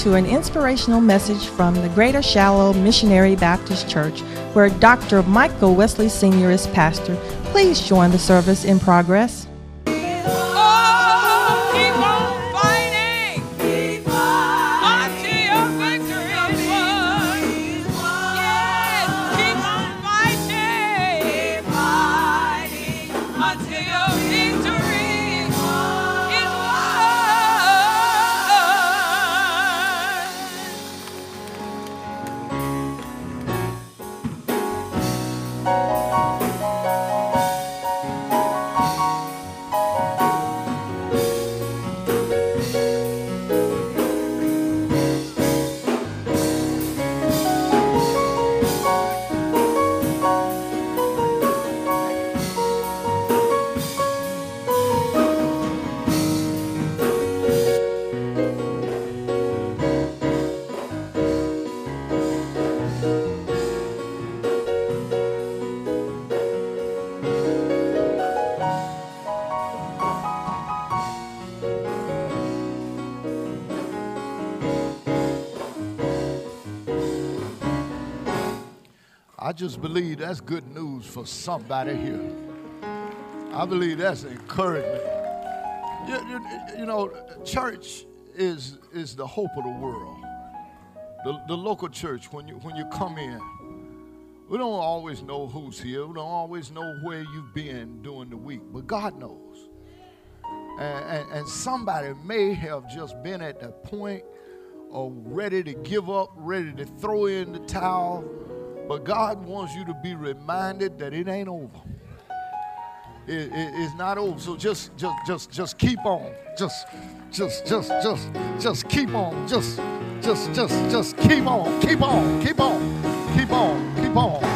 to an inspirational message from the Greater Shiloh Missionary Baptist Church, where Dr. Michael Wesley Sr. is pastor. Please join the service in progress. Just believe that's good news for somebody here. I believe that's encouragement. You, you, you know, church is, is the hope of the world. The, the local church, when you, when you come in, we don't always know who's here. We don't always know where you've been during the week, but God knows. And, and, and somebody may have just been at the point of ready to give up, ready to throw in the towel, but God wants you to be reminded that it ain't over. It- it- it's not over. So just, just, just, just keep on. Just, just, just, just, just keep on. Just, just, just, just keep on. Keep on. Keep on. Keep on. Keep on. Keep on.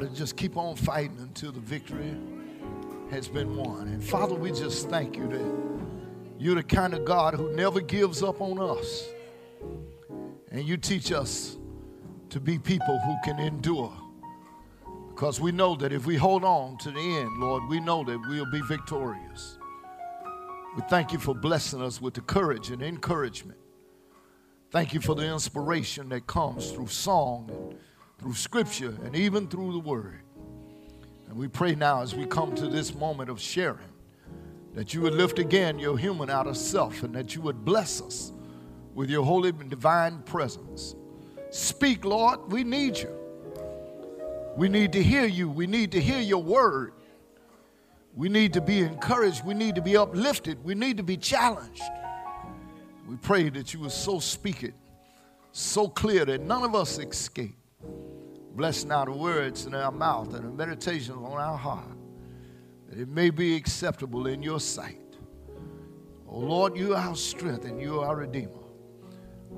To just keep on fighting until the victory has been won. And Father, we just thank you that you're the kind of God who never gives up on us. And you teach us to be people who can endure. Because we know that if we hold on to the end, Lord, we know that we'll be victorious. We thank you for blessing us with the courage and encouragement. Thank you for the inspiration that comes through song and through scripture and even through the word. And we pray now as we come to this moment of sharing that you would lift again your human out of self and that you would bless us with your holy and divine presence. Speak, Lord, we need you. We need to hear you. We need to hear your word. We need to be encouraged. We need to be uplifted. We need to be challenged. We pray that you would so speak it so clear that none of us escape. Bless now the words in our mouth and the meditations on our heart, that it may be acceptable in your sight. Oh Lord, you are our strength and you are our Redeemer.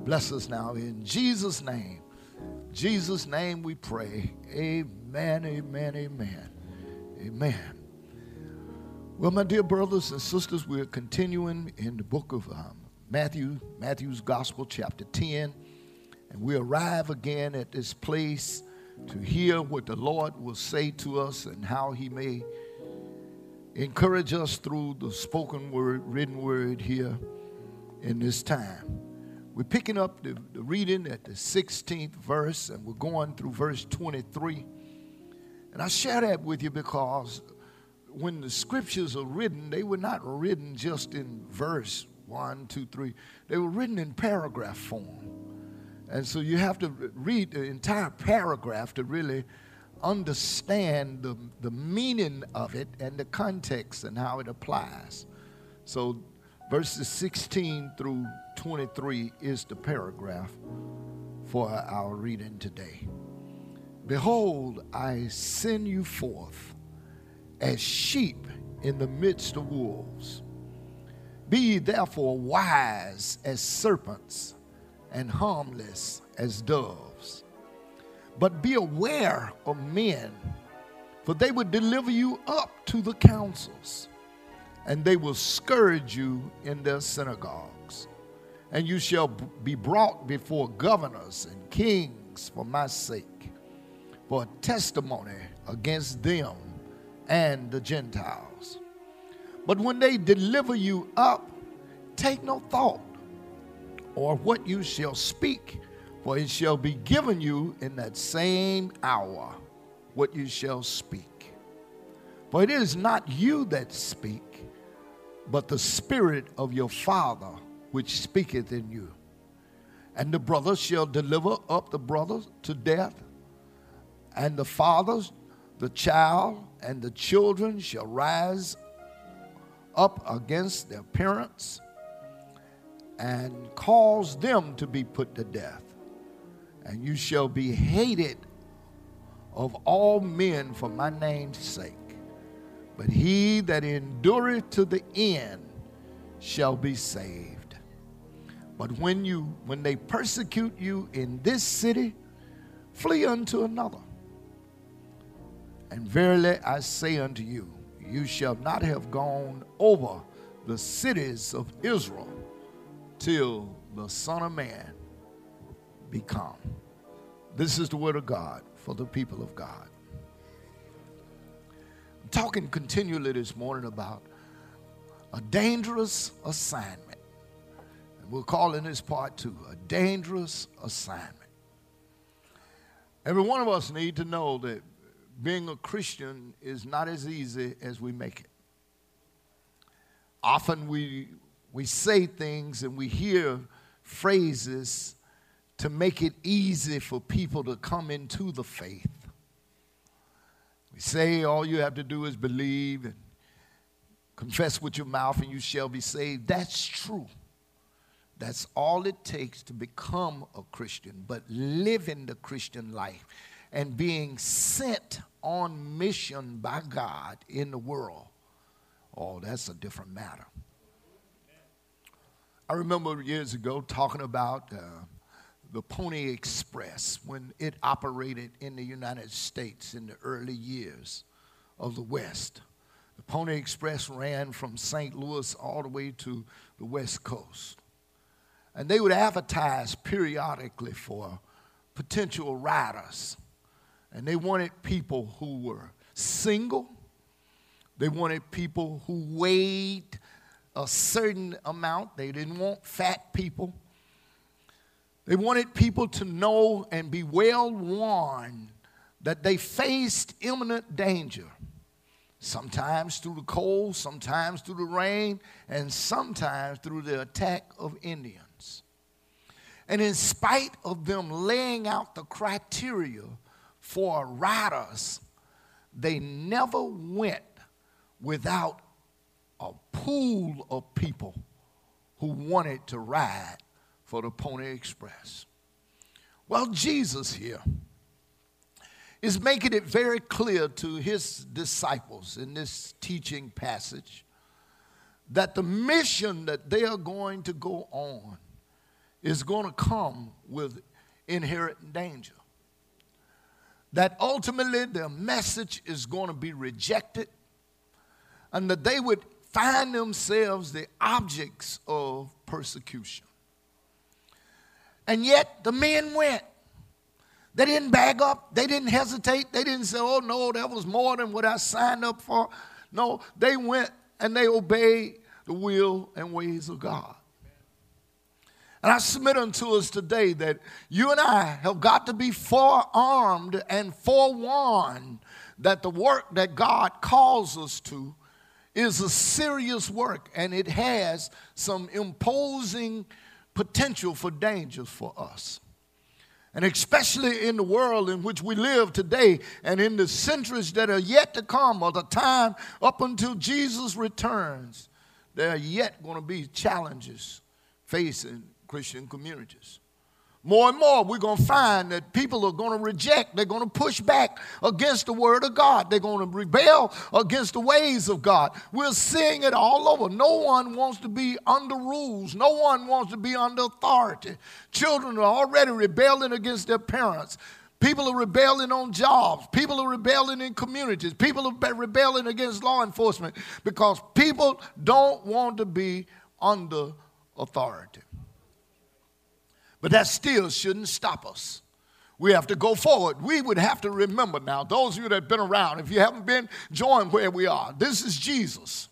Bless us now in Jesus' name. Jesus' name we pray. Amen, amen, amen. Amen. Well, my dear brothers and sisters, we're continuing in the book of um, Matthew, Matthew's Gospel, chapter 10. And we arrive again at this place to hear what the Lord will say to us and how he may encourage us through the spoken word, written word here in this time. We're picking up the, the reading at the 16th verse, and we're going through verse 23. And I share that with you because when the scriptures are written, they were not written just in verse one, two, three. They were written in paragraph form. And so you have to read the entire paragraph to really understand the, the meaning of it and the context and how it applies. So verses 16 through 23 is the paragraph for our reading today. Behold, I send you forth as sheep in the midst of wolves. Be ye therefore wise as serpents and harmless as doves. But be aware of men, for they would deliver you up to the councils, and they will scourge you in their synagogues. And you shall be brought before governors and kings for my sake, for a testimony against them and the Gentiles. But when they deliver you up, take no thought or what you shall speak, for it shall be given you in that same hour what you shall speak. For it is not you that speak, but the Spirit of your Father which speaketh in you. And the brothers shall deliver up the brothers to death, and the fathers, the child, and the children shall rise up against their parents and cause them to be put to death. And you shall be hated of all men for my name's sake. But he that endureth to the end shall be saved. But when you when they persecute you in this city, flee unto another. And verily I say unto you, you shall not have gone over the cities of Israel till the Son of Man become. This is the word of God for the people of God. I'm talking continually this morning about a dangerous assignment. And we're calling this part two a dangerous assignment. Every one of us need to know that being a Christian is not as easy as we make it. Often we, we say things and we hear phrases to make it easy for people to come into the faith. We say all you have to do is believe and confess with your mouth and you shall be saved. That's true. That's all it takes to become a Christian, but living the Christian life and being sent on mission by God in the world, oh, that's a different matter. I remember years ago talking about uh, the Pony Express when it operated in the United States in the early years of the West. The Pony Express ran from St. Louis all the way to the West Coast. And they would advertise periodically for potential riders. And they wanted people who were single, they wanted people who weighed a certain amount, they didn't want fat people. They wanted people to know and be well warned that they faced imminent danger, sometimes through the cold, sometimes through the rain, and sometimes through the attack of Indians. And in spite of them laying out the criteria for riders, they never went without a pool of people who wanted to ride for the Pony Express. Well, Jesus here is making it very clear to his disciples in this teaching passage that the mission that they are going to go on is going to come with inherent danger. That ultimately their message is going to be rejected and that they would find themselves the objects of persecution. And yet the men went. They didn't bag up. They didn't hesitate. They didn't say, oh, no, that was more than what I signed up for. No, they went and they obeyed the will and ways of God. And I submit unto us today that you and I have got to be forearmed and forewarned that the work that God calls us to is a serious work and it has some imposing potential for dangers for us. And especially in the world in which we live today and in the centuries that are yet to come or the time up until Jesus returns, there are yet going to be challenges facing Christian communities. More and more, we're going to find that people are going to reject, they're going to push back against the word of God, they're going to rebel against the ways of God. We're seeing it all over. No one wants to be under rules, no one wants to be under authority. Children are already rebelling against their parents. People are rebelling on jobs. People are rebelling in communities. People are rebelling against law enforcement because people don't want to be under authority. But that still shouldn't stop us. We have to go forward. We would have to remember now, those of you that have been around, if you haven't been, join where we are. This is Jesus.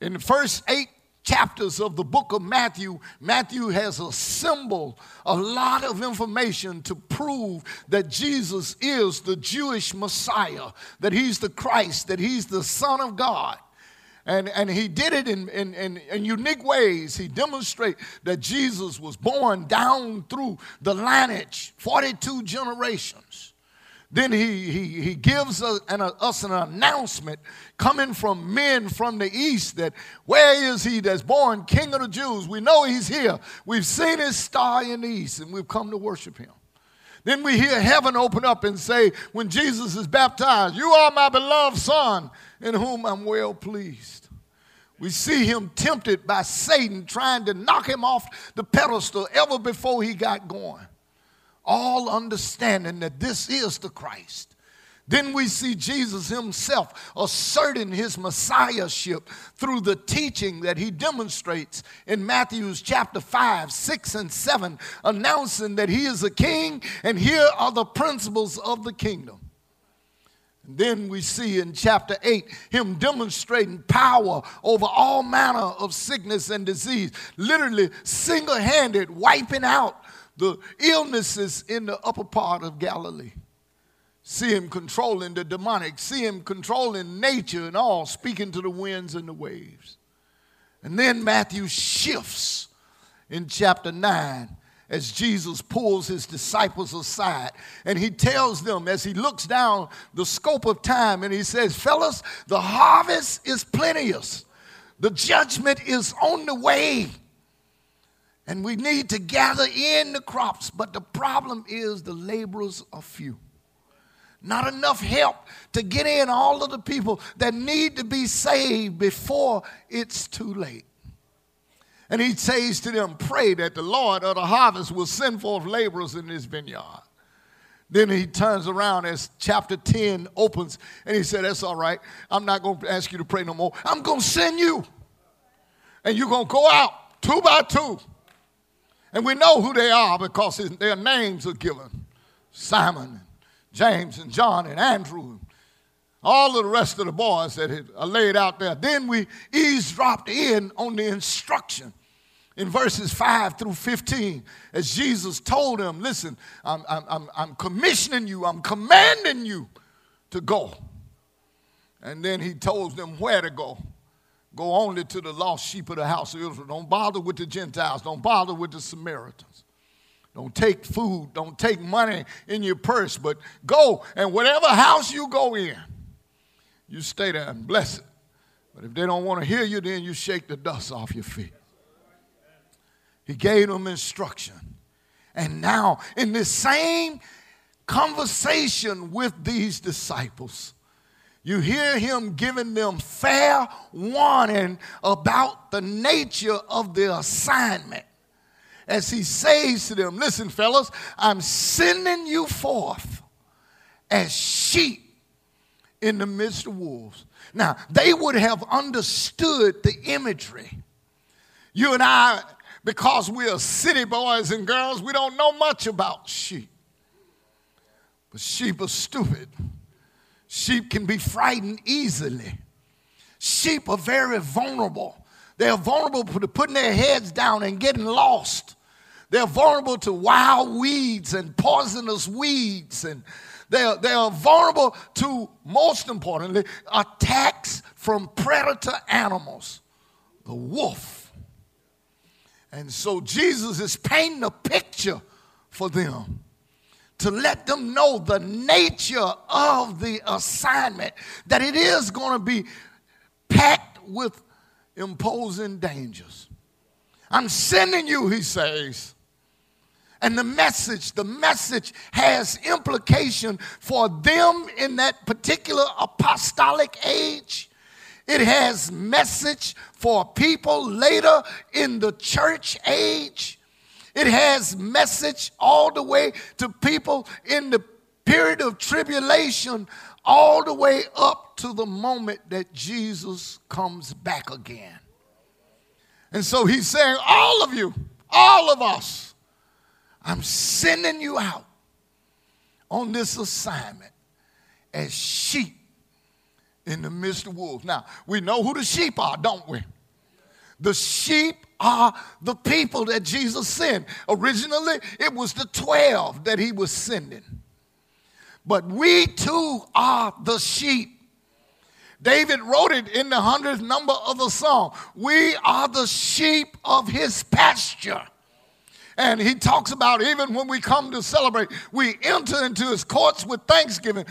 In the first eight chapters of the book of Matthew, Matthew has assembled a lot of information to prove that Jesus is the Jewish Messiah, that he's the Christ, that he's the Son of God. And, and he did it in, in, in, in unique ways. He demonstrated that Jesus was born down through the lineage, 42 generations. Then he, he, he gives us an, us an announcement coming from men from the east that where is he that's born king of the Jews? We know he's here. We've seen his star in the east and we've come to worship him. Then we hear heaven open up and say, when Jesus is baptized, You are my beloved Son, in whom I'm well pleased. We see him tempted by Satan trying to knock him off the pedestal ever before he got going. All understanding that this is the Christ. Then we see Jesus himself asserting his messiahship through the teaching that he demonstrates in Matthew's chapter 5, 6, and 7, announcing that he is a king and here are the principles of the kingdom. And then we see in chapter 8 him demonstrating power over all manner of sickness and disease, literally single handed wiping out the illnesses in the upper part of Galilee. See him controlling the demonic, see him controlling nature and all, speaking to the winds and the waves. And then Matthew shifts in chapter 9 as Jesus pulls his disciples aside and he tells them as he looks down the scope of time and he says, Fellas, the harvest is plenteous, the judgment is on the way. And we need to gather in the crops, but the problem is the laborers are few. Not enough help to get in all of the people that need to be saved before it's too late. And he says to them, Pray that the Lord of the harvest will send forth laborers in this vineyard. Then he turns around as chapter 10 opens and he said, That's all right. I'm not going to ask you to pray no more. I'm going to send you. And you're going to go out two by two. And we know who they are because their names are given Simon, James, and John, and Andrew. All of the rest of the boys that are uh, laid out there. Then we eavesdropped in on the instruction in verses 5 through 15 as Jesus told them, Listen, I'm, I'm, I'm commissioning you, I'm commanding you to go. And then he told them where to go. Go only to the lost sheep of the house of Israel. Don't bother with the Gentiles, don't bother with the Samaritans. Don't take food, don't take money in your purse, but go and whatever house you go in, you stay there and bless it. But if they don't want to hear you, then you shake the dust off your feet. He gave them instruction. And now, in this same conversation with these disciples, you hear him giving them fair warning about the nature of the assignment. As he says to them, Listen, fellas, I'm sending you forth as sheep in the midst of wolves. Now, they would have understood the imagery. You and I because we are city boys and girls, we don't know much about sheep. But sheep are stupid. Sheep can be frightened easily. Sheep are very vulnerable. They're vulnerable to putting their heads down and getting lost. They're vulnerable to wild weeds and poisonous weeds. And they're, they are vulnerable to, most importantly, attacks from predator animals. The wolf and so Jesus is painting a picture for them to let them know the nature of the assignment, that it is going to be packed with imposing dangers. I'm sending you, he says. And the message, the message has implication for them in that particular apostolic age. It has message for people later in the church age. It has message all the way to people in the period of tribulation, all the way up to the moment that Jesus comes back again. And so he's saying, All of you, all of us, I'm sending you out on this assignment as sheep in the midst of wolves. Now, we know who the sheep are, don't we? The sheep are the people that Jesus sent. Originally, it was the 12 that he was sending. But we too are the sheep. David wrote it in the hundredth number of the song. We are the sheep of his pasture. And he talks about even when we come to celebrate, we enter into his courts with thanksgiving,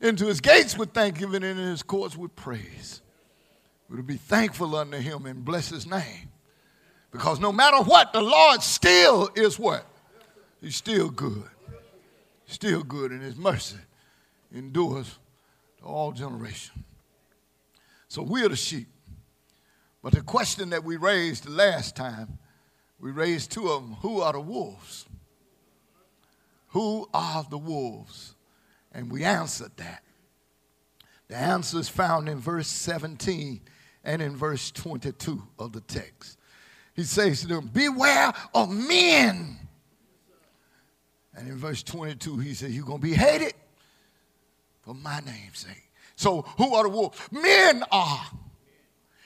into his gates with thanksgiving, and in his courts with praise. We'll be thankful unto him and bless his name. Because no matter what, the Lord still is what? He's still good. Still good, and his mercy endures to all generations. So we're the sheep. But the question that we raised last time, we raised two of them. Who are the wolves? Who are the wolves? And we answered that. The answer is found in verse 17 and in verse 22 of the text. He says to them, Beware of men. And in verse 22, he says, You're going to be hated for my name's sake. So, who are the wolves? Men are.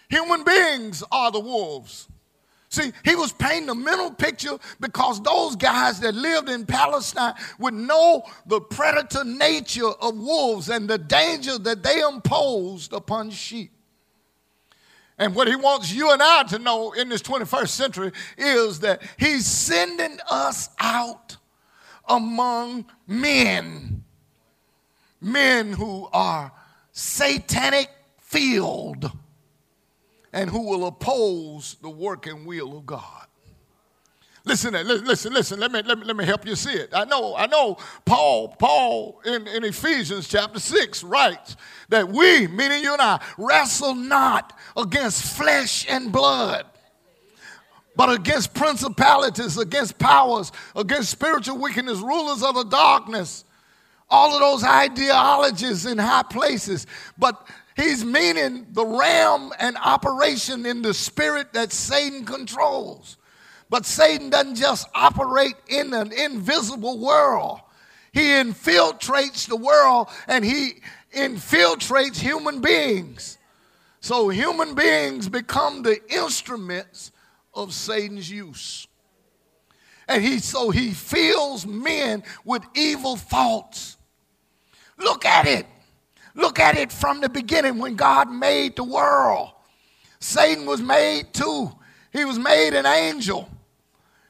Human beings are the wolves. See, he was painting a mental picture because those guys that lived in Palestine would know the predator nature of wolves and the danger that they imposed upon sheep. And what he wants you and I to know in this 21st century is that he's sending us out among men, men who are satanic filled and who will oppose the work and will of God. Listen, eh, listen, listen. Let me, let me let me help you see it. I know, I know. Paul, Paul in, in Ephesians chapter six writes that we, meaning you and I, wrestle not against flesh and blood, but against principalities, against powers, against spiritual wickedness, rulers of the darkness, all of those ideologies in high places. But he's meaning the realm and operation in the spirit that Satan controls. But Satan doesn't just operate in an invisible world. He infiltrates the world and he infiltrates human beings. So human beings become the instruments of Satan's use. And he so he fills men with evil thoughts. Look at it. Look at it from the beginning when God made the world. Satan was made too. He was made an angel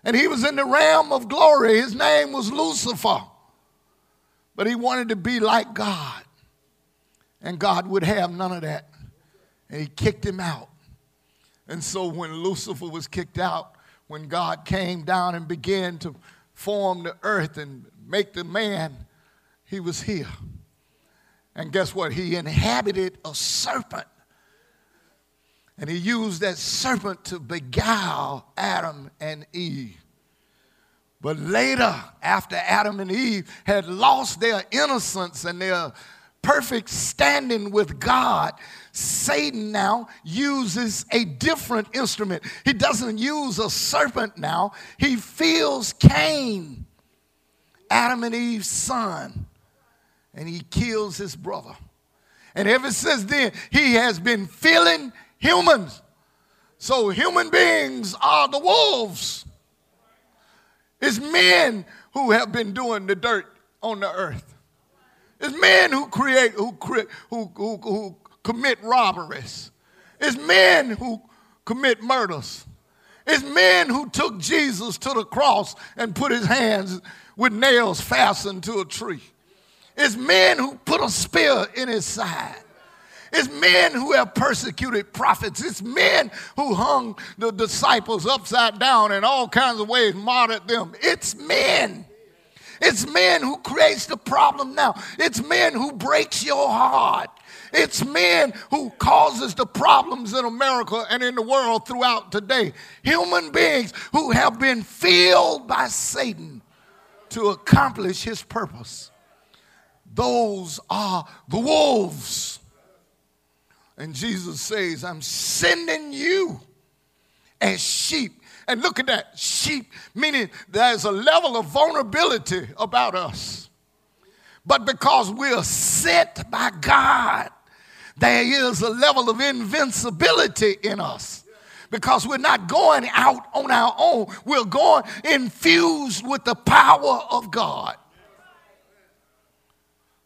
and he was in the realm of glory. His name was Lucifer. But he wanted to be like God. And God would have none of that. And he kicked him out. And so when Lucifer was kicked out, when God came down and began to form the earth and make the man, he was here. And guess what? He inhabited a serpent. And he used that serpent to beguile Adam and Eve. But later, after Adam and Eve had lost their innocence and their perfect standing with God, Satan now uses a different instrument. He doesn't use a serpent now, he feels Cain, Adam and Eve's son, and he kills his brother. And ever since then, he has been feeling humans. So human beings are the wolves. It's men who have been doing the dirt on the earth. It's men who create, who, who, who, who commit robberies. It's men who commit murders. It's men who took Jesus to the cross and put his hands with nails fastened to a tree. It's men who put a spear in his side. It's men who have persecuted prophets. It's men who hung the disciples upside down in all kinds of ways, martyred them. It's men. It's men who creates the problem now. It's men who breaks your heart. It's men who causes the problems in America and in the world throughout today. Human beings who have been filled by Satan to accomplish his purpose. Those are the wolves. And Jesus says, I'm sending you as sheep. And look at that sheep, meaning there's a level of vulnerability about us. But because we're sent by God, there is a level of invincibility in us because we're not going out on our own. We're going infused with the power of God.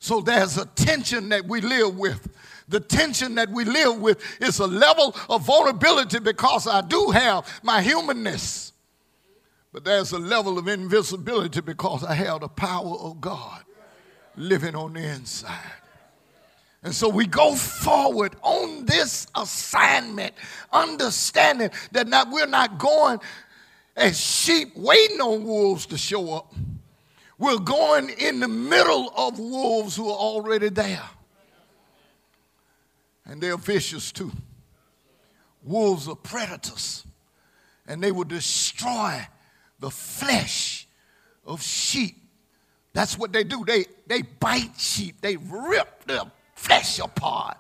So there's a tension that we live with. The tension that we live with is a level of vulnerability because I do have my humanness. But there's a level of invisibility because I have the power of God living on the inside. And so we go forward on this assignment, understanding that not, we're not going as sheep waiting on wolves to show up. We're going in the middle of wolves who are already there. And they're vicious too. Wolves are predators, and they will destroy the flesh of sheep. That's what they do. They, they bite sheep, they rip them flesh apart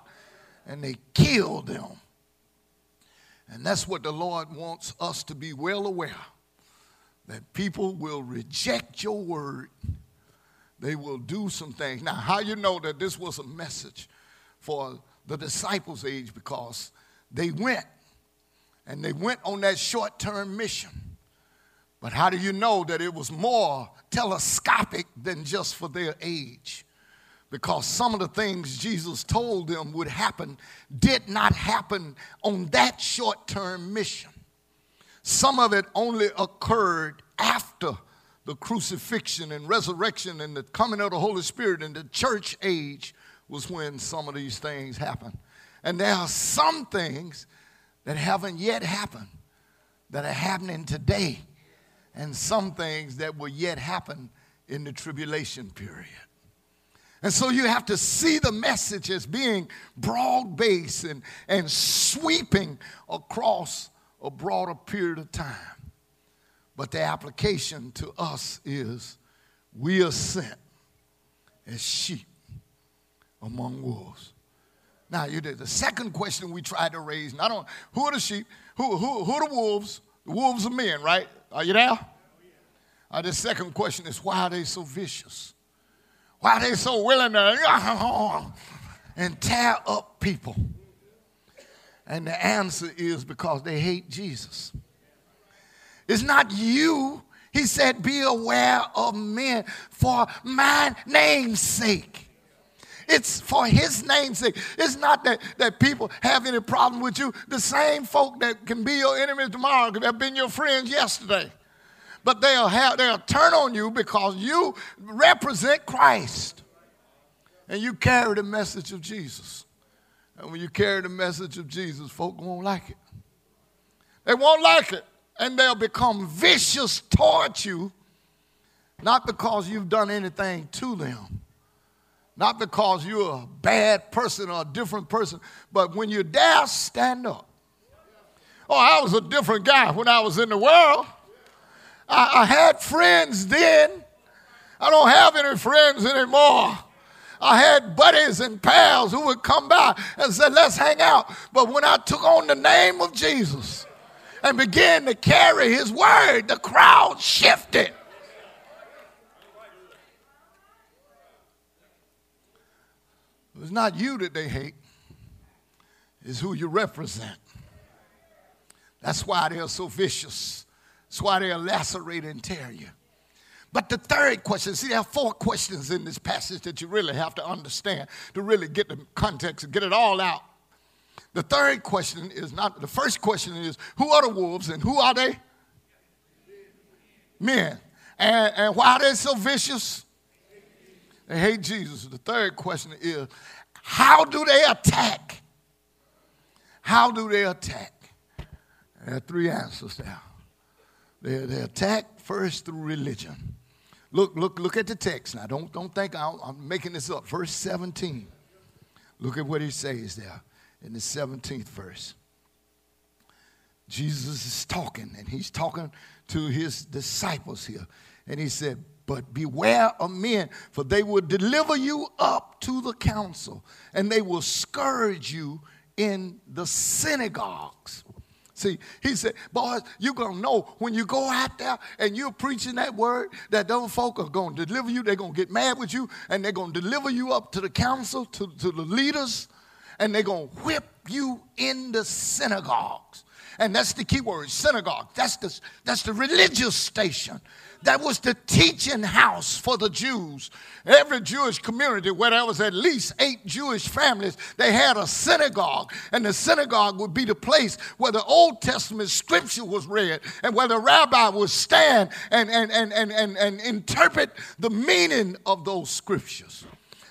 and they kill them. And that's what the Lord wants us to be well aware that people will reject your word. They will do some things. Now, how you know that this was a message for the disciples' age? Because they went and they went on that short term mission. But how do you know that it was more telescopic than just for their age? because some of the things Jesus told them would happen did not happen on that short term mission. Some of it only occurred after the crucifixion and resurrection and the coming of the Holy Spirit in the church age was when some of these things happened. And there are some things that haven't yet happened that are happening today, and some things that will yet happen in the tribulation period. And so you have to see the message as being broad based and, and sweeping across a broader period of time. But the application to us is we are sent as sheep among wolves. Now, you did the second question we tried to raise. Not on who are the sheep, who, who, who are the wolves? The wolves are men, right? Are you there? Uh, the second question is why are they so vicious? Why are they so willing to and tear up people? And the answer is because they hate Jesus. It's not you. He said, Be aware of men for my name's sake. It's for his name's sake. It's not that, that people have any problem with you. The same folk that can be your enemies tomorrow could have been your friends yesterday but they'll, have, they'll turn on you because you represent Christ and you carry the message of Jesus. And when you carry the message of Jesus, folk won't like it. They won't like it. And they'll become vicious towards you, not because you've done anything to them, not because you're a bad person or a different person, but when you dare stand up. Oh, I was a different guy when I was in the world. I, I had friends then. I don't have any friends anymore. I had buddies and pals who would come by and say, let's hang out. But when I took on the name of Jesus and began to carry his word, the crowd shifted. It's not you that they hate, it's who you represent. That's why they're so vicious. That's why they'll lacerate and tear you. But the third question, see, there are four questions in this passage that you really have to understand to really get the context and get it all out. The third question is not, the first question is, who are the wolves and who are they? Men. And, and why are they so vicious? They hate Jesus. The third question is, how do they attack? How do they attack? There are three answers there. They, they attack first through religion. Look, look, look at the text now. Don't, don't think i am making this up. Verse 17. Look at what he says there in the 17th verse. Jesus is talking, and he's talking to his disciples here. And he said, But beware of men, for they will deliver you up to the council, and they will scourge you in the synagogues. See, he said, boys, you're going to know when you go out there and you're preaching that word that those folk are going to deliver you. They're going to get mad with you and they're going to deliver you up to the council, to, to the leaders, and they're going to whip you in the synagogues. And that's the key word, synagogue. That's the, that's the religious station that was the teaching house for the Jews. Every Jewish community where there was at least eight Jewish families, they had a synagogue. And the synagogue would be the place where the Old Testament scripture was read and where the rabbi would stand and, and, and, and, and, and interpret the meaning of those scriptures.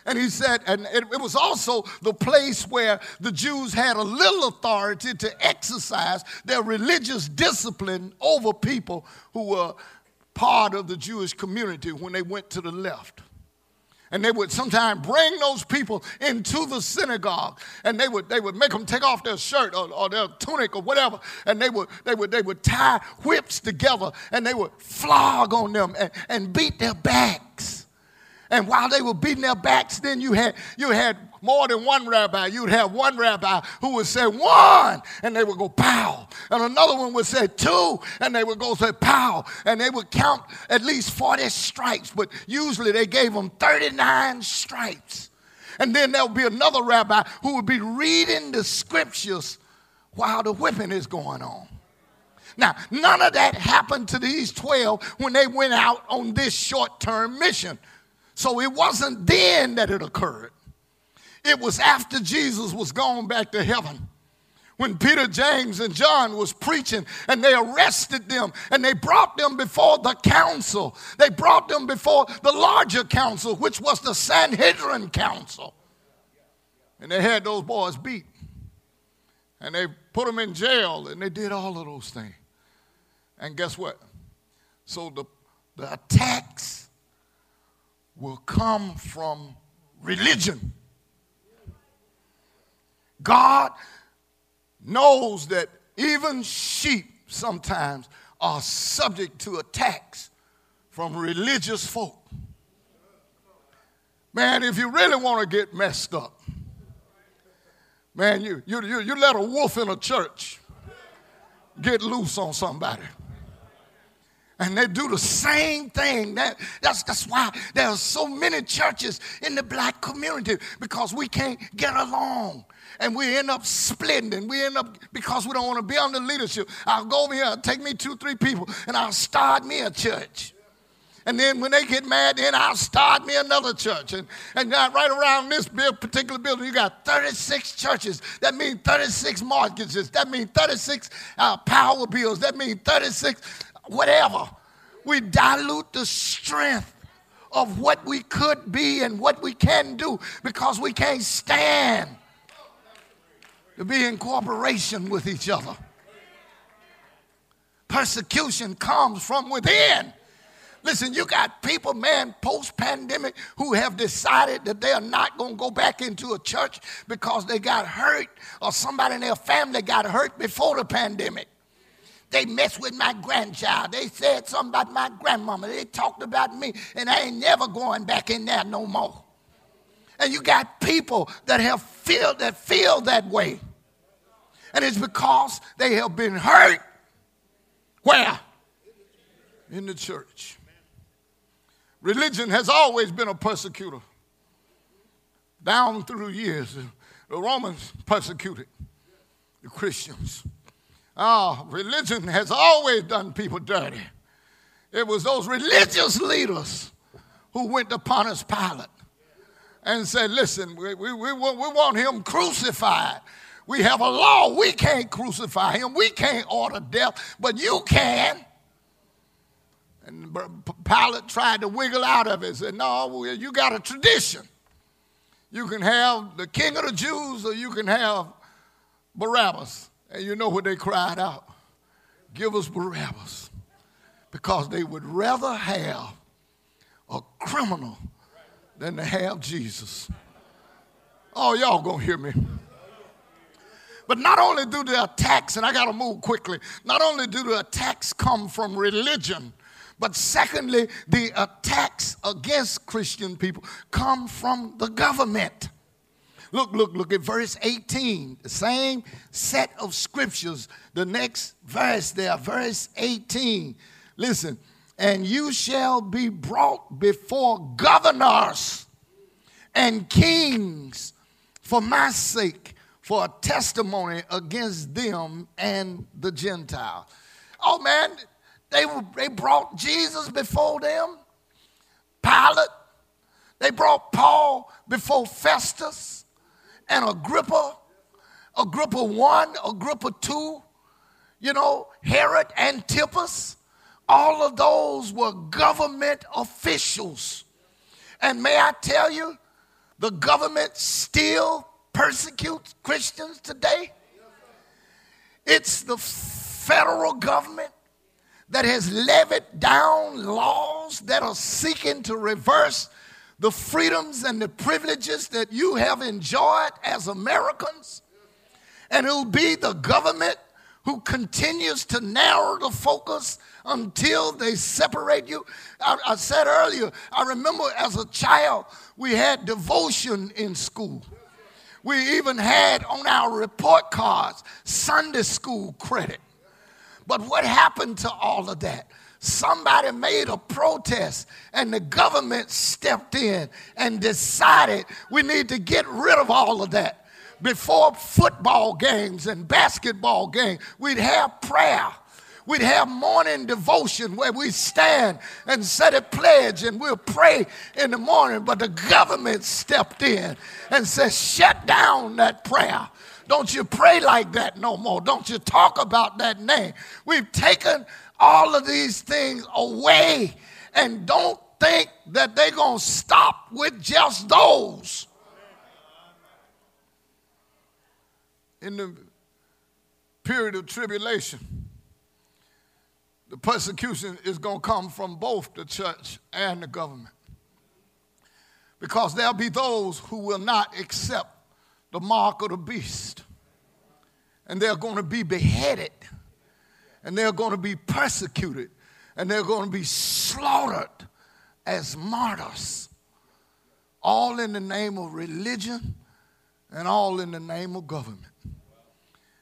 And he said, and it, it, was also the place where the Jews had a little authority to exercise their religious discipline over people who were part of the Jewish community when they went to the left. And they would sometimes bring those people into the synagogue and they would, they would make them take off their shirt or, or their tunic or whatever. And they would, they, would, they would tie whips together and they would flog on them and, and beat their backs. And while they were beating their backs, then you had, you had more than one rabbi. You'd have one rabbi who would say one, and they would go pow. And another one would say two, and they would go say pow. And they would count at least 40 stripes, but usually they gave them 39 stripes. And then there would be another rabbi who would be reading the scriptures while the whipping is going on. Now, none of that happened to these 12 when they went out on this short term mission. So it wasn't then that it occurred. It was after Jesus was gone back to heaven when Peter, James, and John was preaching and they arrested them and they brought them before the council. They brought them before the larger council, which was the Sanhedrin council. And they had those boys beat. And they put them in jail and they did all of those things. And guess what? So the, the attacks will come from religion. God knows that even sheep sometimes are subject to attacks from religious folk. Man, if you really want to get messed up, man, you, you, you, you let a wolf in a church get loose on somebody. And they do the same thing. That, that's, that's why there are so many churches in the black community because we can't get along and we end up splitting and we end up because we don't want to be under leadership. I'll go over here, I'll take me two, three people, and I'll start me a church. And then when they get mad, then I'll start me another church. And, and right around this particular building, you got 36 churches. That means 36 mortgages. That means 36 uh, power bills. That means 36 whatever. We dilute the strength of what we could be and what we can do because we can't stand to be in cooperation with each other. Persecution comes from within. Listen, you got people, man, post pandemic who have decided that they are not going to go back into a church because they got hurt or somebody in their family got hurt before the pandemic. They messed with my grandchild. They said something about my grandmama. They talked about me, and I ain't never going back in there no more. And you got people that have feel that feel that way. And it's because they have been hurt. Where? In the church. Religion has always been a persecutor. Down through years, the Romans persecuted the Christians. Oh, religion has always done people dirty. It was those religious leaders who went to Pontius Pilate and said, Listen, we, we, we, we want him crucified. We have a law. We can't crucify him. We can't order death, but you can. And Pilate tried to wiggle out of it. Said, No, you got a tradition. You can have the king of the Jews or you can have Barabbas. And you know what they cried out? Give us Barabbas. Because they would rather have a criminal than to have Jesus. Oh, y'all gonna hear me. But not only do the attacks, and I gotta move quickly, not only do the attacks come from religion, but secondly, the attacks against Christian people come from the government. Look, look, look at verse 18, the same set of scriptures. The next verse there, verse 18. Listen, and you shall be brought before governors and kings for my sake, for a testimony against them and the Gentiles. Oh man, they, were, they brought Jesus before them, Pilate. They brought Paul before Festus and Agrippa, Agrippa 1, Agrippa 2, you know, Herod Antipas. All of those were government officials. And may I tell you, the government still persecutes Christians today. It's the federal government that has levied down laws that are seeking to reverse the freedoms and the privileges that you have enjoyed as Americans. And it'll be the government who continues to narrow the focus until they separate you. I, I, said earlier, I remember as a child, we had devotion in school. We even had on our report cards Sunday school credit. But what happened to all of that? Somebody made a protest and the government stepped in and decided we need to get rid of all of that. Before football games and basketball games, we'd have prayer. We'd have morning devotion where we stand and set a pledge and we'll pray in the morning. But the government stepped in and said, shut down that prayer. Don't you pray like that no more. Don't you talk about that name. We've taken all of these things away and don't think that they're going to stop with just those. In the period of tribulation, the persecution is going to come from both the church and the government. Because there'll be those who will not accept the mark of the beast. And they're going to be beheaded. And they're going to be persecuted. And they're going to be slaughtered as martyrs. All in the name of religion and all in the name of government.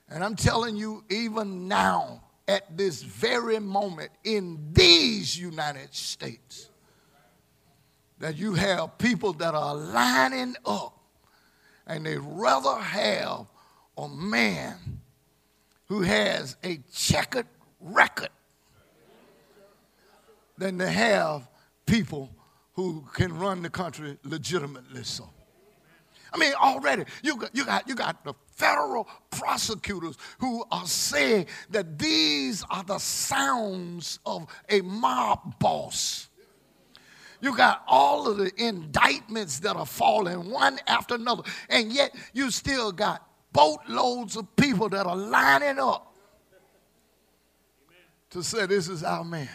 And I'm telling you, even now, at this very moment, in these United States, that you have people that are lining up and they'd rather have a man who has a checkered record than to have people who can run the country legitimately so. I mean, already you got, you got, you got the federal prosecutors who are saying that these are the sounds of a mob boss. You got all of the indictments that are falling one after another, and yet you still got boatloads of people that are lining up to say, This is our man.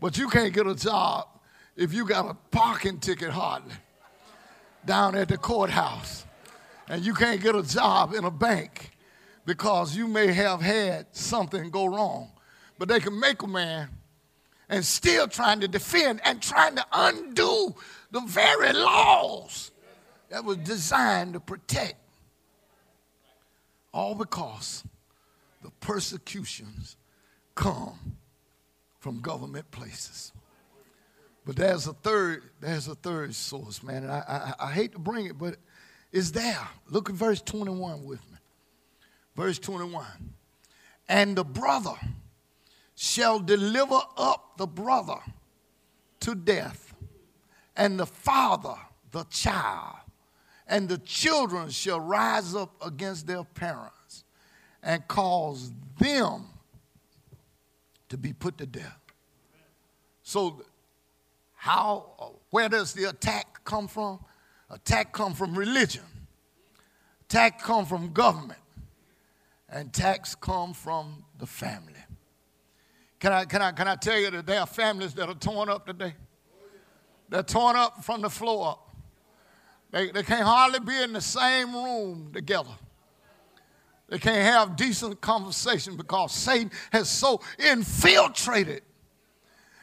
But you can't get a job if you got a parking ticket hardly down at the courthouse. And you can't get a job in a bank because you may have had something go wrong. But they can make a man and still trying to defend and trying to undo the very laws that was designed to protect. All because the persecutions come from government places. But there's a third, there's a third source, man. And I, I, I hate to bring it, but it's there. Look at verse 21 with me. Verse 21. And the brother shall deliver up the brother to death, and the father the child, and the children shall rise up against their parents and cause them to be put to death. So, how, where does the attack come from? Attack come from religion. Attack come from government. And attacks come from the family. Can I, can, I, can I tell you that there are families that are torn up today? They're torn up from the floor up. They, they can't hardly be in the same room together. They can't have decent conversation because Satan has so infiltrated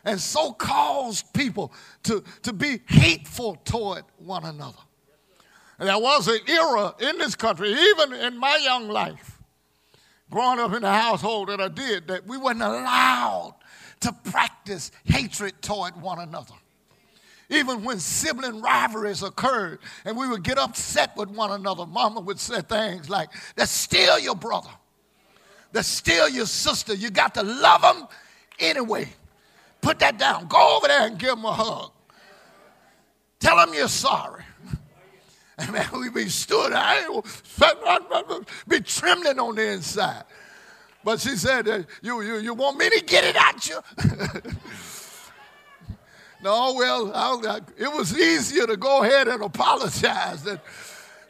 and so caused people to, to be hateful toward one another. And there was an era in this country, even in my young life, growing up in the household that I did, that we weren't allowed to practice hatred toward one another. Even when sibling rivalries occurred and we would get upset with one another, mama would say things like, That's still your brother. That's still your sister. You got to love them anyway. Put that down. Go over there and give them a hug. Tell them you're sorry. And man, we be stood, I be trembling on the inside. But she said, you, you, you want me to get it at you? no, well, I, I, it was easier to go ahead and apologize than,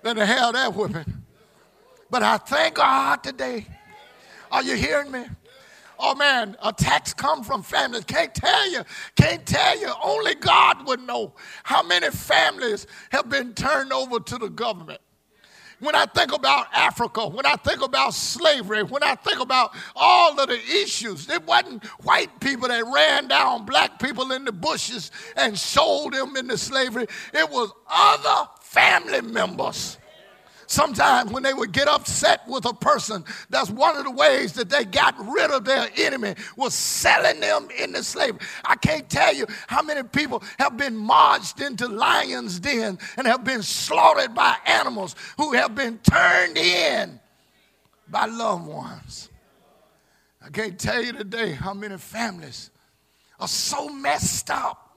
than to have that whipping. But I thank God today. Are you hearing me? Oh man, attacks come from families. Can't tell you, can't tell you. Only God would know how many families have been turned over to the government. When I think about Africa, when I think about slavery, when I think about all of the issues, it wasn't white people that ran down black people in the bushes and sold them into slavery. It was other family members Sometimes when they would get upset with a person, that's one of the ways that they got rid of their enemy was selling them into slavery. I can't tell you how many people have been marched into lions' den and have been slaughtered by animals who have been turned in by loved ones. I can't tell you today how many families are so messed up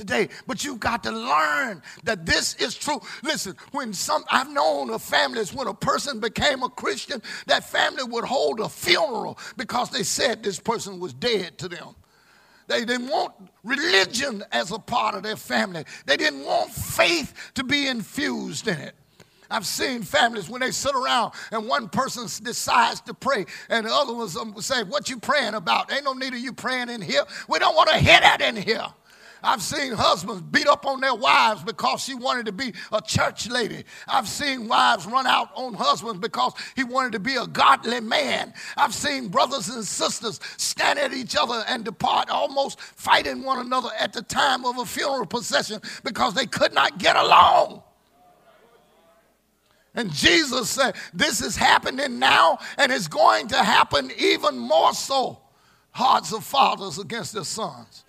today. But you've got to learn that this is true. Listen, when some, I've known of families when a person became a Christian, that family would hold a funeral because they said this person was dead to them. They didn't want religion as a part of their family. They didn't want faith to be infused in it. I've seen families when they sit around and one person decides to pray and the other ones um, say, What you praying about? Ain't no need of you praying in here. We don't want to hear that in here. I've seen husbands beat up on their wives because she wanted to be a church lady. I've seen wives run out on husbands because he wanted to be a godly man. I've seen brothers and sisters stand at each other and depart, almost fighting one another at the time of a funeral procession because they could not get along. And Jesus said, This is happening now, and it's going to happen even more so. Hearts of fathers against their sons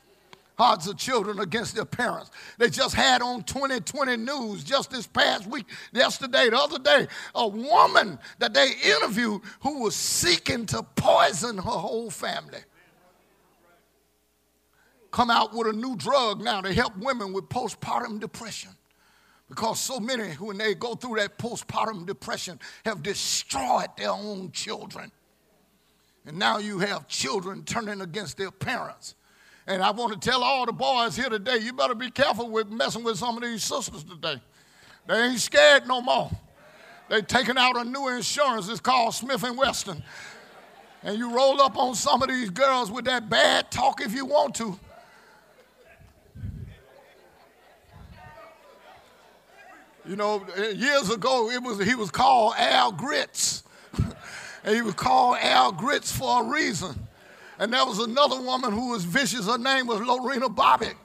hearts of children against their parents. They just had on 2020 news just this past week, yesterday, the other day, a woman that they interviewed who was seeking to poison her whole family. Come out with a new drug now to help women with postpartum depression. Because so many, when they go through that postpartum depression, have destroyed their own children. And now you have children turning against their parents. And I want to tell all the boys here today, you better be careful with messing with some of these sisters today. They ain't scared no more. They taking out a new insurance. It's called Smith and Wesson. And you roll up on some of these girls with that bad talk if you want to. You know, years ago, it was he was called Al Grits. and he was called Al Grits for a reason. And there was another woman who was vicious. Her name was Lorena Bobbitt.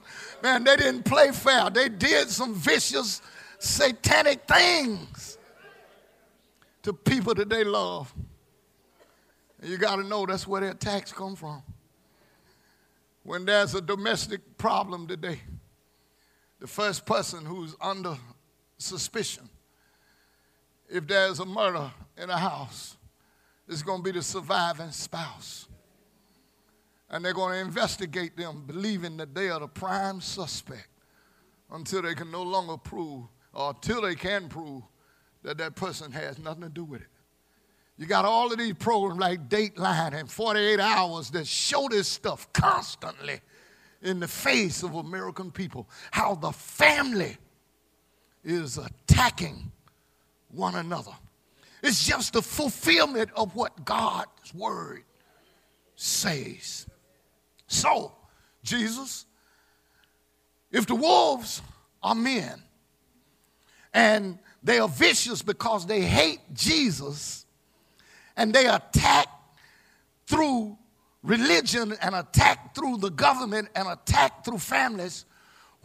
Man, they didn't play fair. They did some vicious, satanic things to people that they love. And you got to know that's where their attacks come from. When there's a domestic problem today, the first person who's under suspicion, if there's a murder in a house, is going to be the surviving spouse and they're going to investigate them, believing that they are the prime suspect until they can no longer prove, or until they can prove, that that person has nothing to do with it. You got all of these programs like Dateline and 48 Hours that show this stuff constantly in the face of American people. How the family is attacking one another. It's just the fulfillment of what God's word says. So, Jesus, if the wolves are men and they are vicious because they hate Jesus and they attack through religion and attack through the government and attack through families,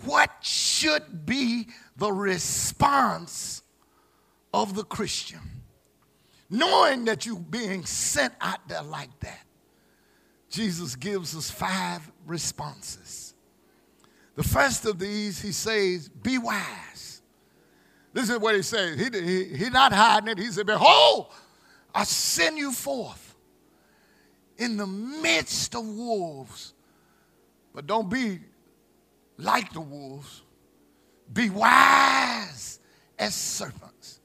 what should be the response of the Christian? Knowing that you're being sent out there like that, Jesus gives us five responses. The first of these, he says, Be wise. This is what he says. He, he, not hiding it. He said, Behold, I send you forth in the midst of wolves. But don't be like the wolves. Be wise as serpents.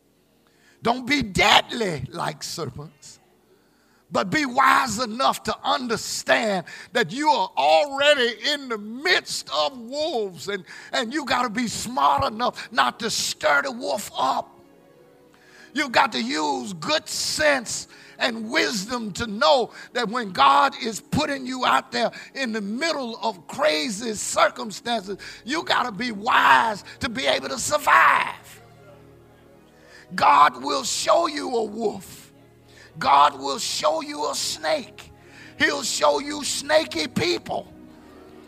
Don't be deadly like serpents. But be wise enough to understand that you are already in the midst of wolves, and, and you got to be smart enough not to stir the wolf up. You've got to use good sense and wisdom to know that when God is putting you out there in the middle of crazy circumstances, you got to be wise to be able to survive. God will show you a wolf. God will show you a snake. He'll show you snaky people.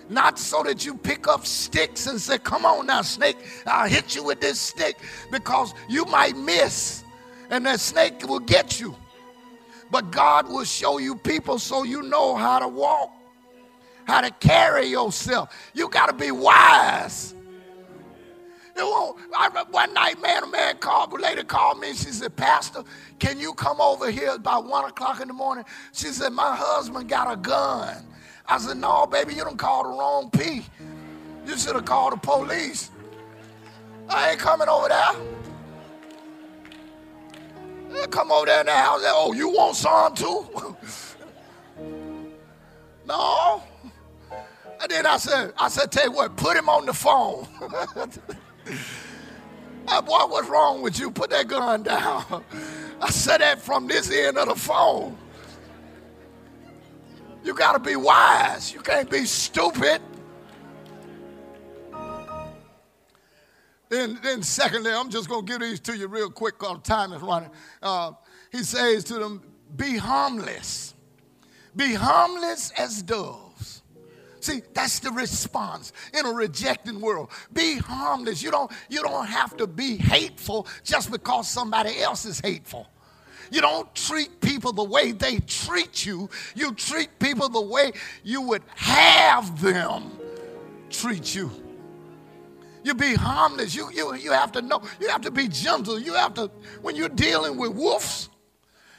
Not so that you pick up sticks and say, Come on now, snake, I'll hit you with this stick because you might miss and that snake will get you. But God will show you people so you know how to walk, how to carry yourself. You got to be wise. I, one night, man, a man called, lady called me. She said, Pastor, can you come over here about one o'clock in the morning? She said, My husband got a gun. I said, No, baby, you don't call the wrong P. You should have called the police. I ain't coming over there. They come over there in the house. Oh, you want some too? no. And then I said, I said, tell you what, put him on the phone. I, boy, what's wrong with you? Put that gun down. I said that from this end of the phone. You got to be wise. You can't be stupid. Then, then secondly, I'm just going to give these to you real quick because time is running. Uh, he says to them, be harmless. Be harmless as doves. See, that's the response in a rejecting world. Be harmless. You don't, you don't have to be hateful just because somebody else is hateful. You don't treat people the way they treat you. You treat people the way you would have them treat you. You be harmless. You, you, you have to know. You have to be gentle. You have to, when you're dealing with wolves,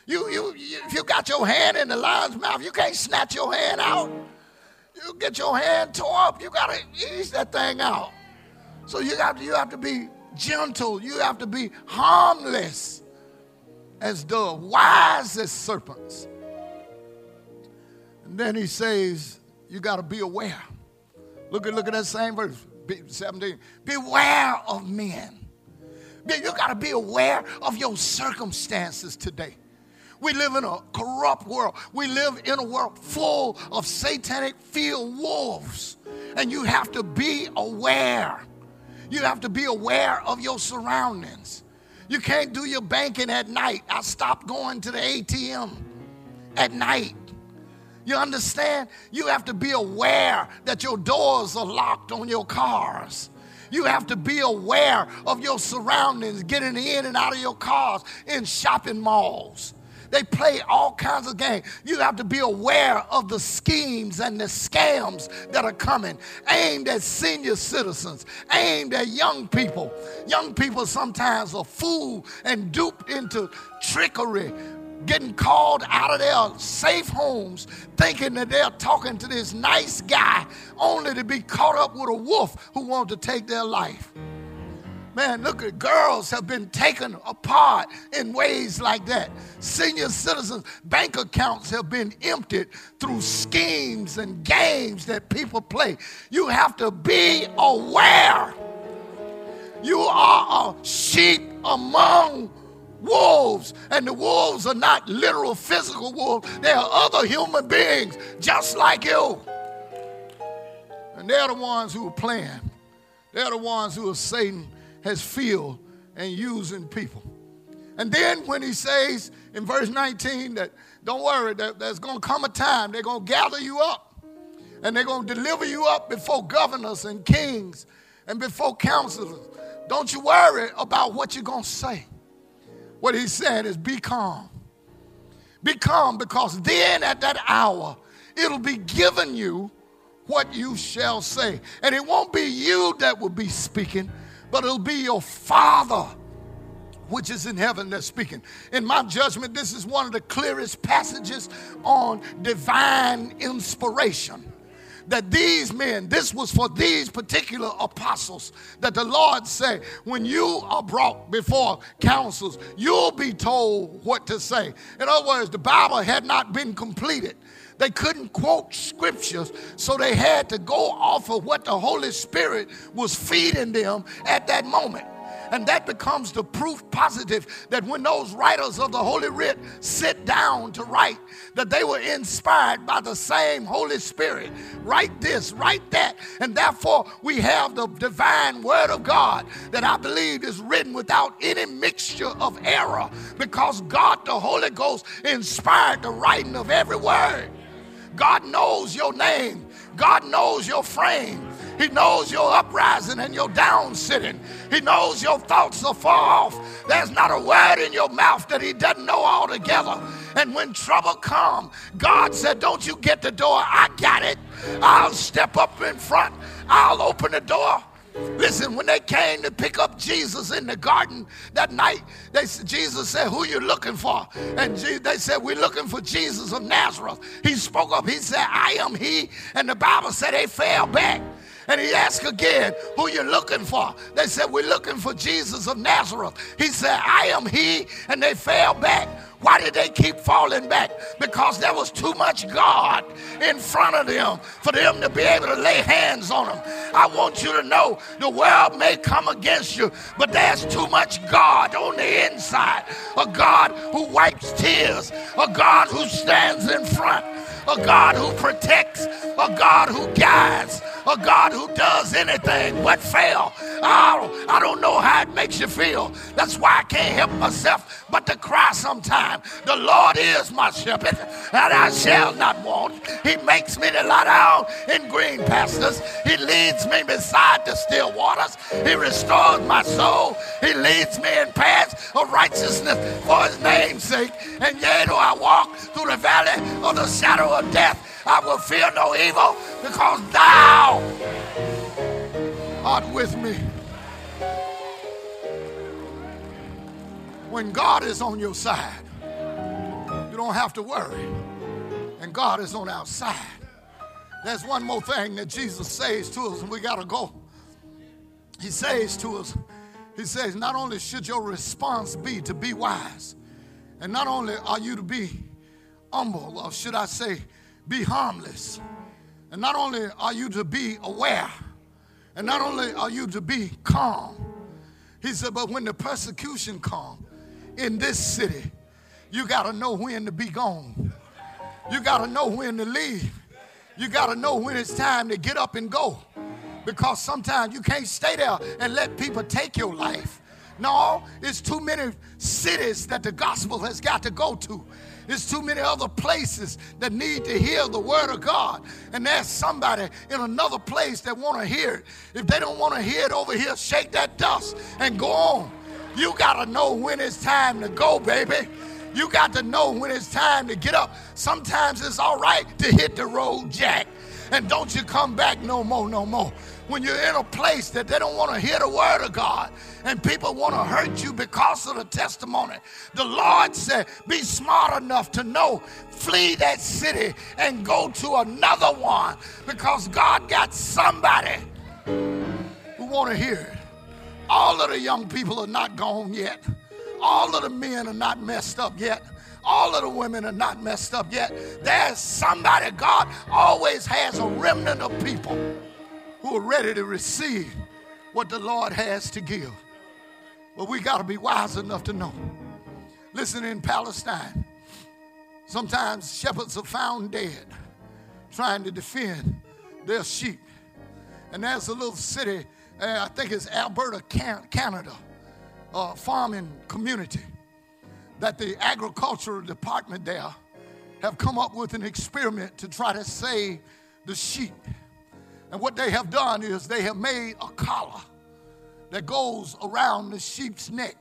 you, you, you, if you got your hand in the lion's mouth, you can't snatch your hand out. You get your hand tore up. You got to ease that thing out. So you have, to, you have to be gentle. You have to be harmless as doves, wise as serpents. And then he says, you got to be aware. Look at, look at that same verse. 17. Beware of men. You got to be aware of your circumstances today. We live in a corrupt world. We live in a world full of satanic filled wolves. And you have to be aware. You have to be aware of your surroundings. You can't do your banking at night. I stopped going to the ATM at night. You understand? You have to be aware that your doors are locked on your cars. You have to be aware of your surroundings, getting in and out of your cars in shopping malls. They play all kinds of games. You have to be aware of the schemes and the scams that are coming, aimed at senior citizens, aimed at young people. Young people sometimes are fooled and duped into trickery getting called out of their safe homes, thinking that they're talking to this nice guy, only to be caught up with a wolf who wants to take their life. Man, look at girls have been taken apart in ways like that. Senior citizens' bank accounts have been emptied through schemes and games that people play. You have to be aware. You are a sheep among wolves. And the wolves are not literal physical wolves, they are other human beings just like you. And they're the ones who are playing. They're the ones who are Satan has filled and using people. And then when he says in verse 19 that don't worry, that there's going to come a time they're going to gather you up and they're going to deliver you up before governors and kings and before counselors. Don't you worry about what you're going to say. What he said is be calm. Be calm because then at that hour, it'll be given you what you shall say. And it won't be you that will be speaking, but it'll be your Father which is in heaven that's speaking. In my judgment, this is one of the clearest passages on divine inspiration that these men, this was for these particular apostles, that the Lord said, when you are brought before councils, you'll be told what to say. In other words, the Bible had not been completed. They couldn't quote scriptures, so they had to go off of what the Holy Spirit was feeding them at that moment. And that becomes the proof positive that when those writers of the Holy Writ sit down to write, that they were inspired by the same Holy Spirit. Write this, write that. And therefore, we have the divine Word of God that I believe is written without any mixture of error because God, the Holy Ghost, inspired the writing of every word. God knows your name. God knows your frame. He knows your uprising and your down sitting. He knows your thoughts are far off. There's not a word in your mouth that he doesn't know altogether. And when trouble come, God said, Don't you get the door. I got it. I'll step up in front. I'll open the door. Listen, when they came to pick up Jesus in the garden that night, they Jesus said, "Who you looking for?" And they said, "We're looking for Jesus of Nazareth." He spoke up. He said, "I am He." And the Bible said they fell back. And he asked again, Who you looking for? They said, We're looking for Jesus of Nazareth. He said, I am he. And they fell back. Why did they keep falling back? Because there was too much God in front of them for them to be able to lay hands on them. I want you to know the world may come against you, but there's too much God on the inside. A God who wipes tears, a God who stands in front, a God who protects, a God who guides, a God who does anything but fail. Oh, I don't know how it makes you feel. That's why I can't help myself but to cry sometimes. The Lord is my shepherd, and I shall not want. He makes me to lie down in green pastures. He leads me beside the still waters. He restores my soul. He leads me in paths of righteousness for his name's sake. And yea, though I walk through the valley of the shadow of death, I will fear no evil because thou art with me. When God is on your side, you don't have to worry. And God is on our side. There's one more thing that Jesus says to us, and we got to go. He says to us, He says, not only should your response be to be wise, and not only are you to be humble, or should I say, be harmless. And not only are you to be aware, and not only are you to be calm, he said, but when the persecution comes in this city, you got to know when to be gone. You got to know when to leave. You got to know when it's time to get up and go. Because sometimes you can't stay there and let people take your life. No, it's too many cities that the gospel has got to go to. There's too many other places that need to hear the word of God. And there's somebody in another place that want to hear it. If they don't want to hear it over here, shake that dust and go on. You got to know when it's time to go, baby. You got to know when it's time to get up. Sometimes it's all right to hit the road, Jack. And don't you come back no more, no more when you're in a place that they don't want to hear the word of God and people want to hurt you because of the testimony. The Lord said, Be smart enough to know, flee that city and go to another one because God got somebody who want to hear it. All of the young people are not gone yet. All of the men are not messed up yet. All of the women are not messed up yet. There's somebody, God always has a remnant of people who are ready to receive what the Lord has to give. But we got to be wise enough to know. Listen, in Palestine, sometimes shepherds are found dead trying to defend their sheep. And there's a little city, uh, I think it's Alberta, Can- Canada, uh, farming community, that the agricultural department there have come up with an experiment to try to save the sheep. And what they have done is they have made a collar that goes around the sheep's neck.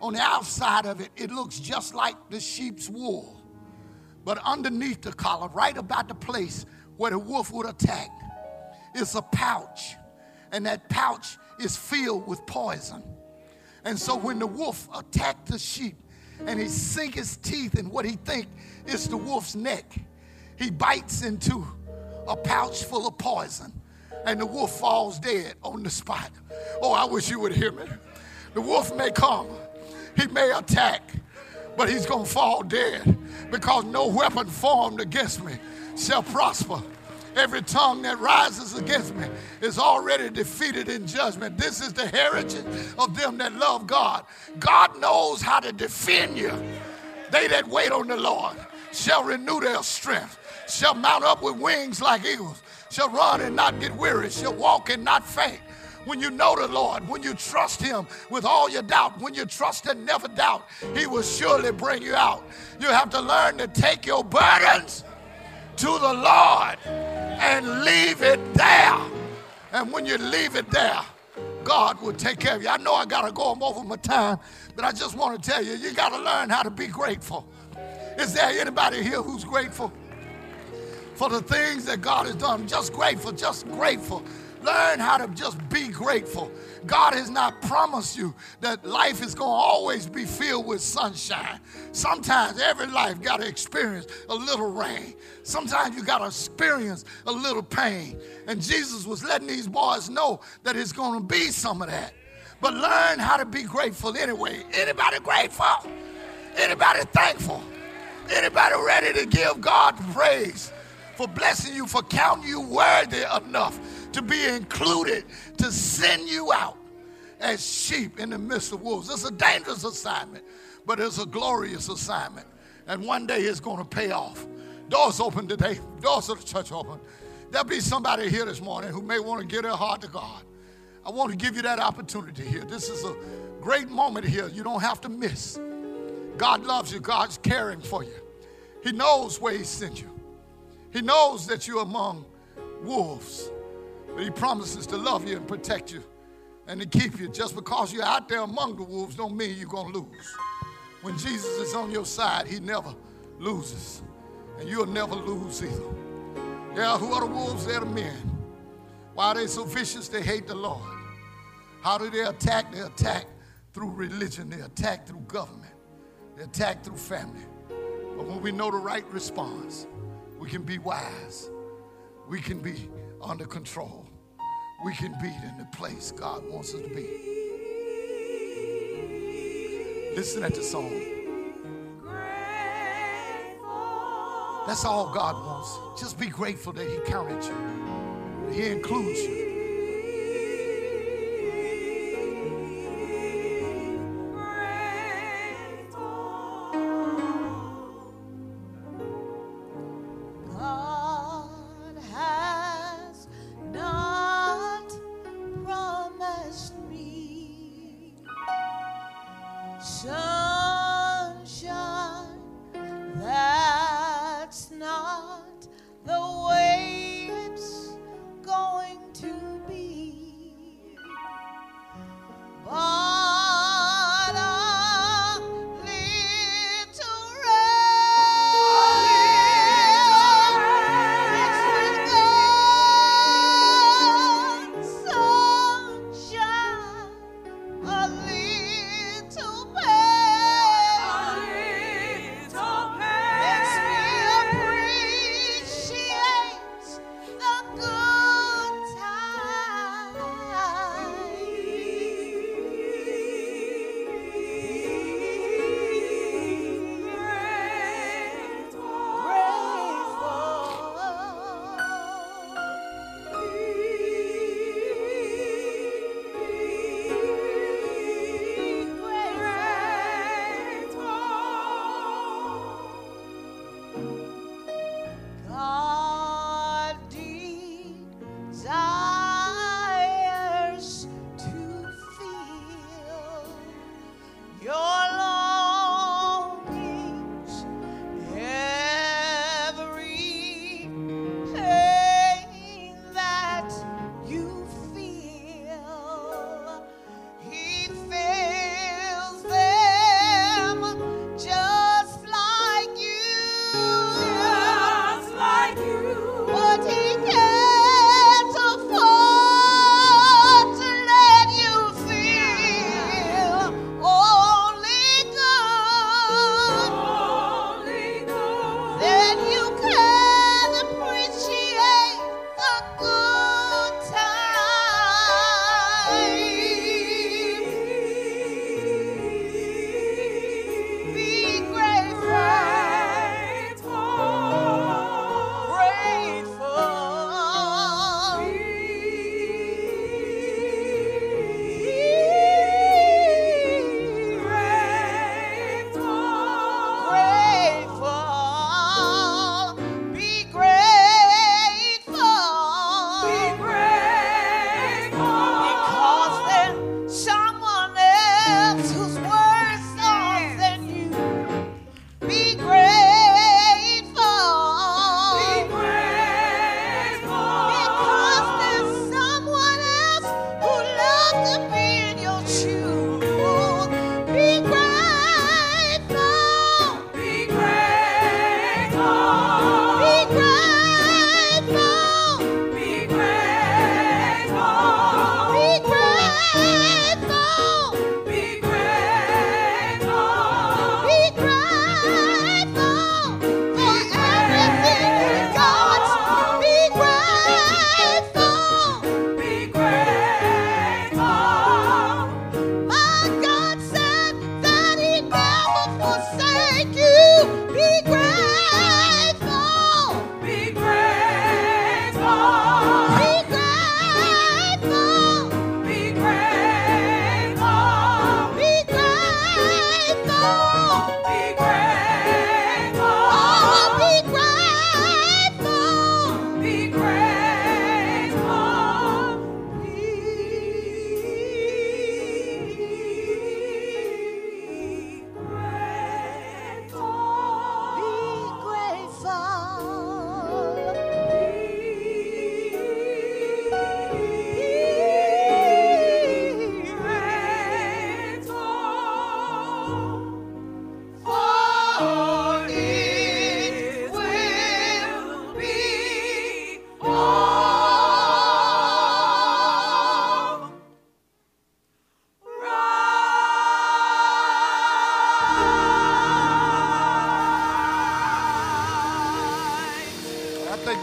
On the outside of it, it looks just like the sheep's wool. But underneath the collar, right about the place where the wolf would attack, is a pouch. And that pouch is filled with poison. And so when the wolf attacked the sheep and he sink his teeth in what he think is the wolf's neck, he bites into a pouch full of poison and the wolf falls dead on the spot. Oh, I wish you would hear me. The wolf may come, he may attack, but he's going to fall dead because no weapon formed against me shall prosper. Every tongue that rises against me is already defeated in judgment. This is the heritage of them that love God. God knows how to defend you. They that wait on the Lord shall renew their strength, shall mount up with wings like eagles, shall run and not get weary, shall walk and not faint. When you know the Lord, when you trust Him with all your doubt, when you trust and never doubt, He will surely bring you out. You have to learn to take your burdens to the Lord and leave it there. And when you leave it there, God will take care of you. I know I got to go I'm over my time, but I just want to tell you, you got to learn how to be grateful. Is there anybody here who's grateful for the things that God has done? Just grateful, just grateful. Learn how to just be grateful. God has not promised you that life is going to always be filled with sunshine. Sometimes every life got to experience a little rain. Sometimes you got to experience a little pain. And Jesus was letting these boys know that it's going to be some of that. But learn how to be grateful anyway. Anybody grateful? Anybody thankful? Anybody ready to give God praise for blessing you, for counting you worthy enough to be included to send you out as sheep in the midst of wolves? It's a dangerous assignment, but it's a glorious assignment. And one day it's going to pay off. Doors open today, doors of the church open. There'll be somebody here this morning who may want to give their heart to God. I want to give you that opportunity here. This is a great moment here you don't have to miss. God loves you, God's caring for you. He knows where He sent you, He knows that you're among wolves, but He promises to love you and protect you and to keep you. Just because you're out there among the wolves don't mean you're going to lose. When Jesus is on your side, He never loses, and you'll never lose either. Yeah, who are the wolves? They're the men. Why are they so vicious? They hate the Lord. How do they attack? They attack through religion, they attack through government, they attack through family. But when we know the right response, can be wise, we can be under control, we can be in the place God wants us to be. Listen at the song. That's all God wants. Just be grateful that He counted you. He includes you.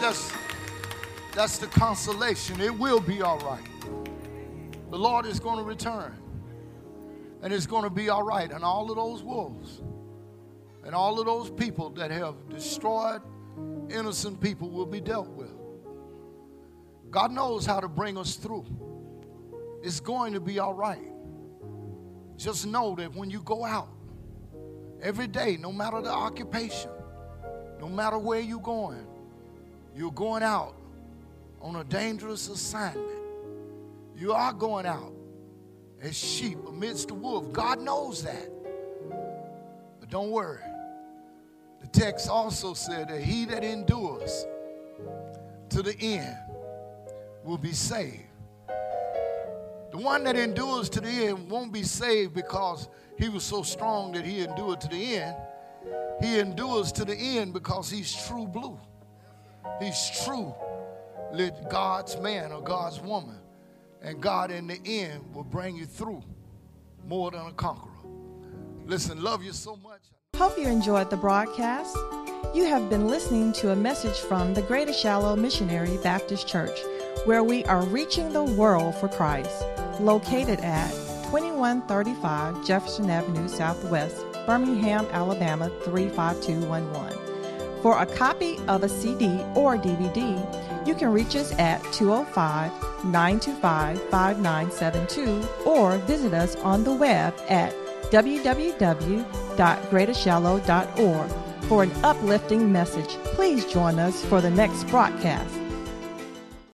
That's that's the consolation. It will be all right. The Lord is going to return. And it's going to be all right. And all of those wolves and all of those people that have destroyed innocent people will be dealt with. God knows how to bring us through. It's going to be all right. Just know that when you go out every day, no matter the occupation, no matter where you're going, you're going out on a dangerous assignment. You are going out as sheep amidst the wolf. God knows that. But don't worry. The text also said that he that endures to the end will be saved. The one that endures to the end won't be saved because he was so strong that he endured to the end. He endures to the end because he's true blue. He's true God's man or God's woman. And God in the end will bring you through more than a conqueror. Listen, love you so much. Hope you enjoyed the broadcast. You have been listening to a message from the Greater Shiloh Missionary Baptist Church, where we are reaching the world for Christ, located at 2135 Jefferson Avenue Southwest, Birmingham, Alabama 35211. For a copy of a CD or DVD, you can reach us at 205 925 5972 or visit us on the web at www.greatershiloh.org for an uplifting message. Please join us for the next broadcast.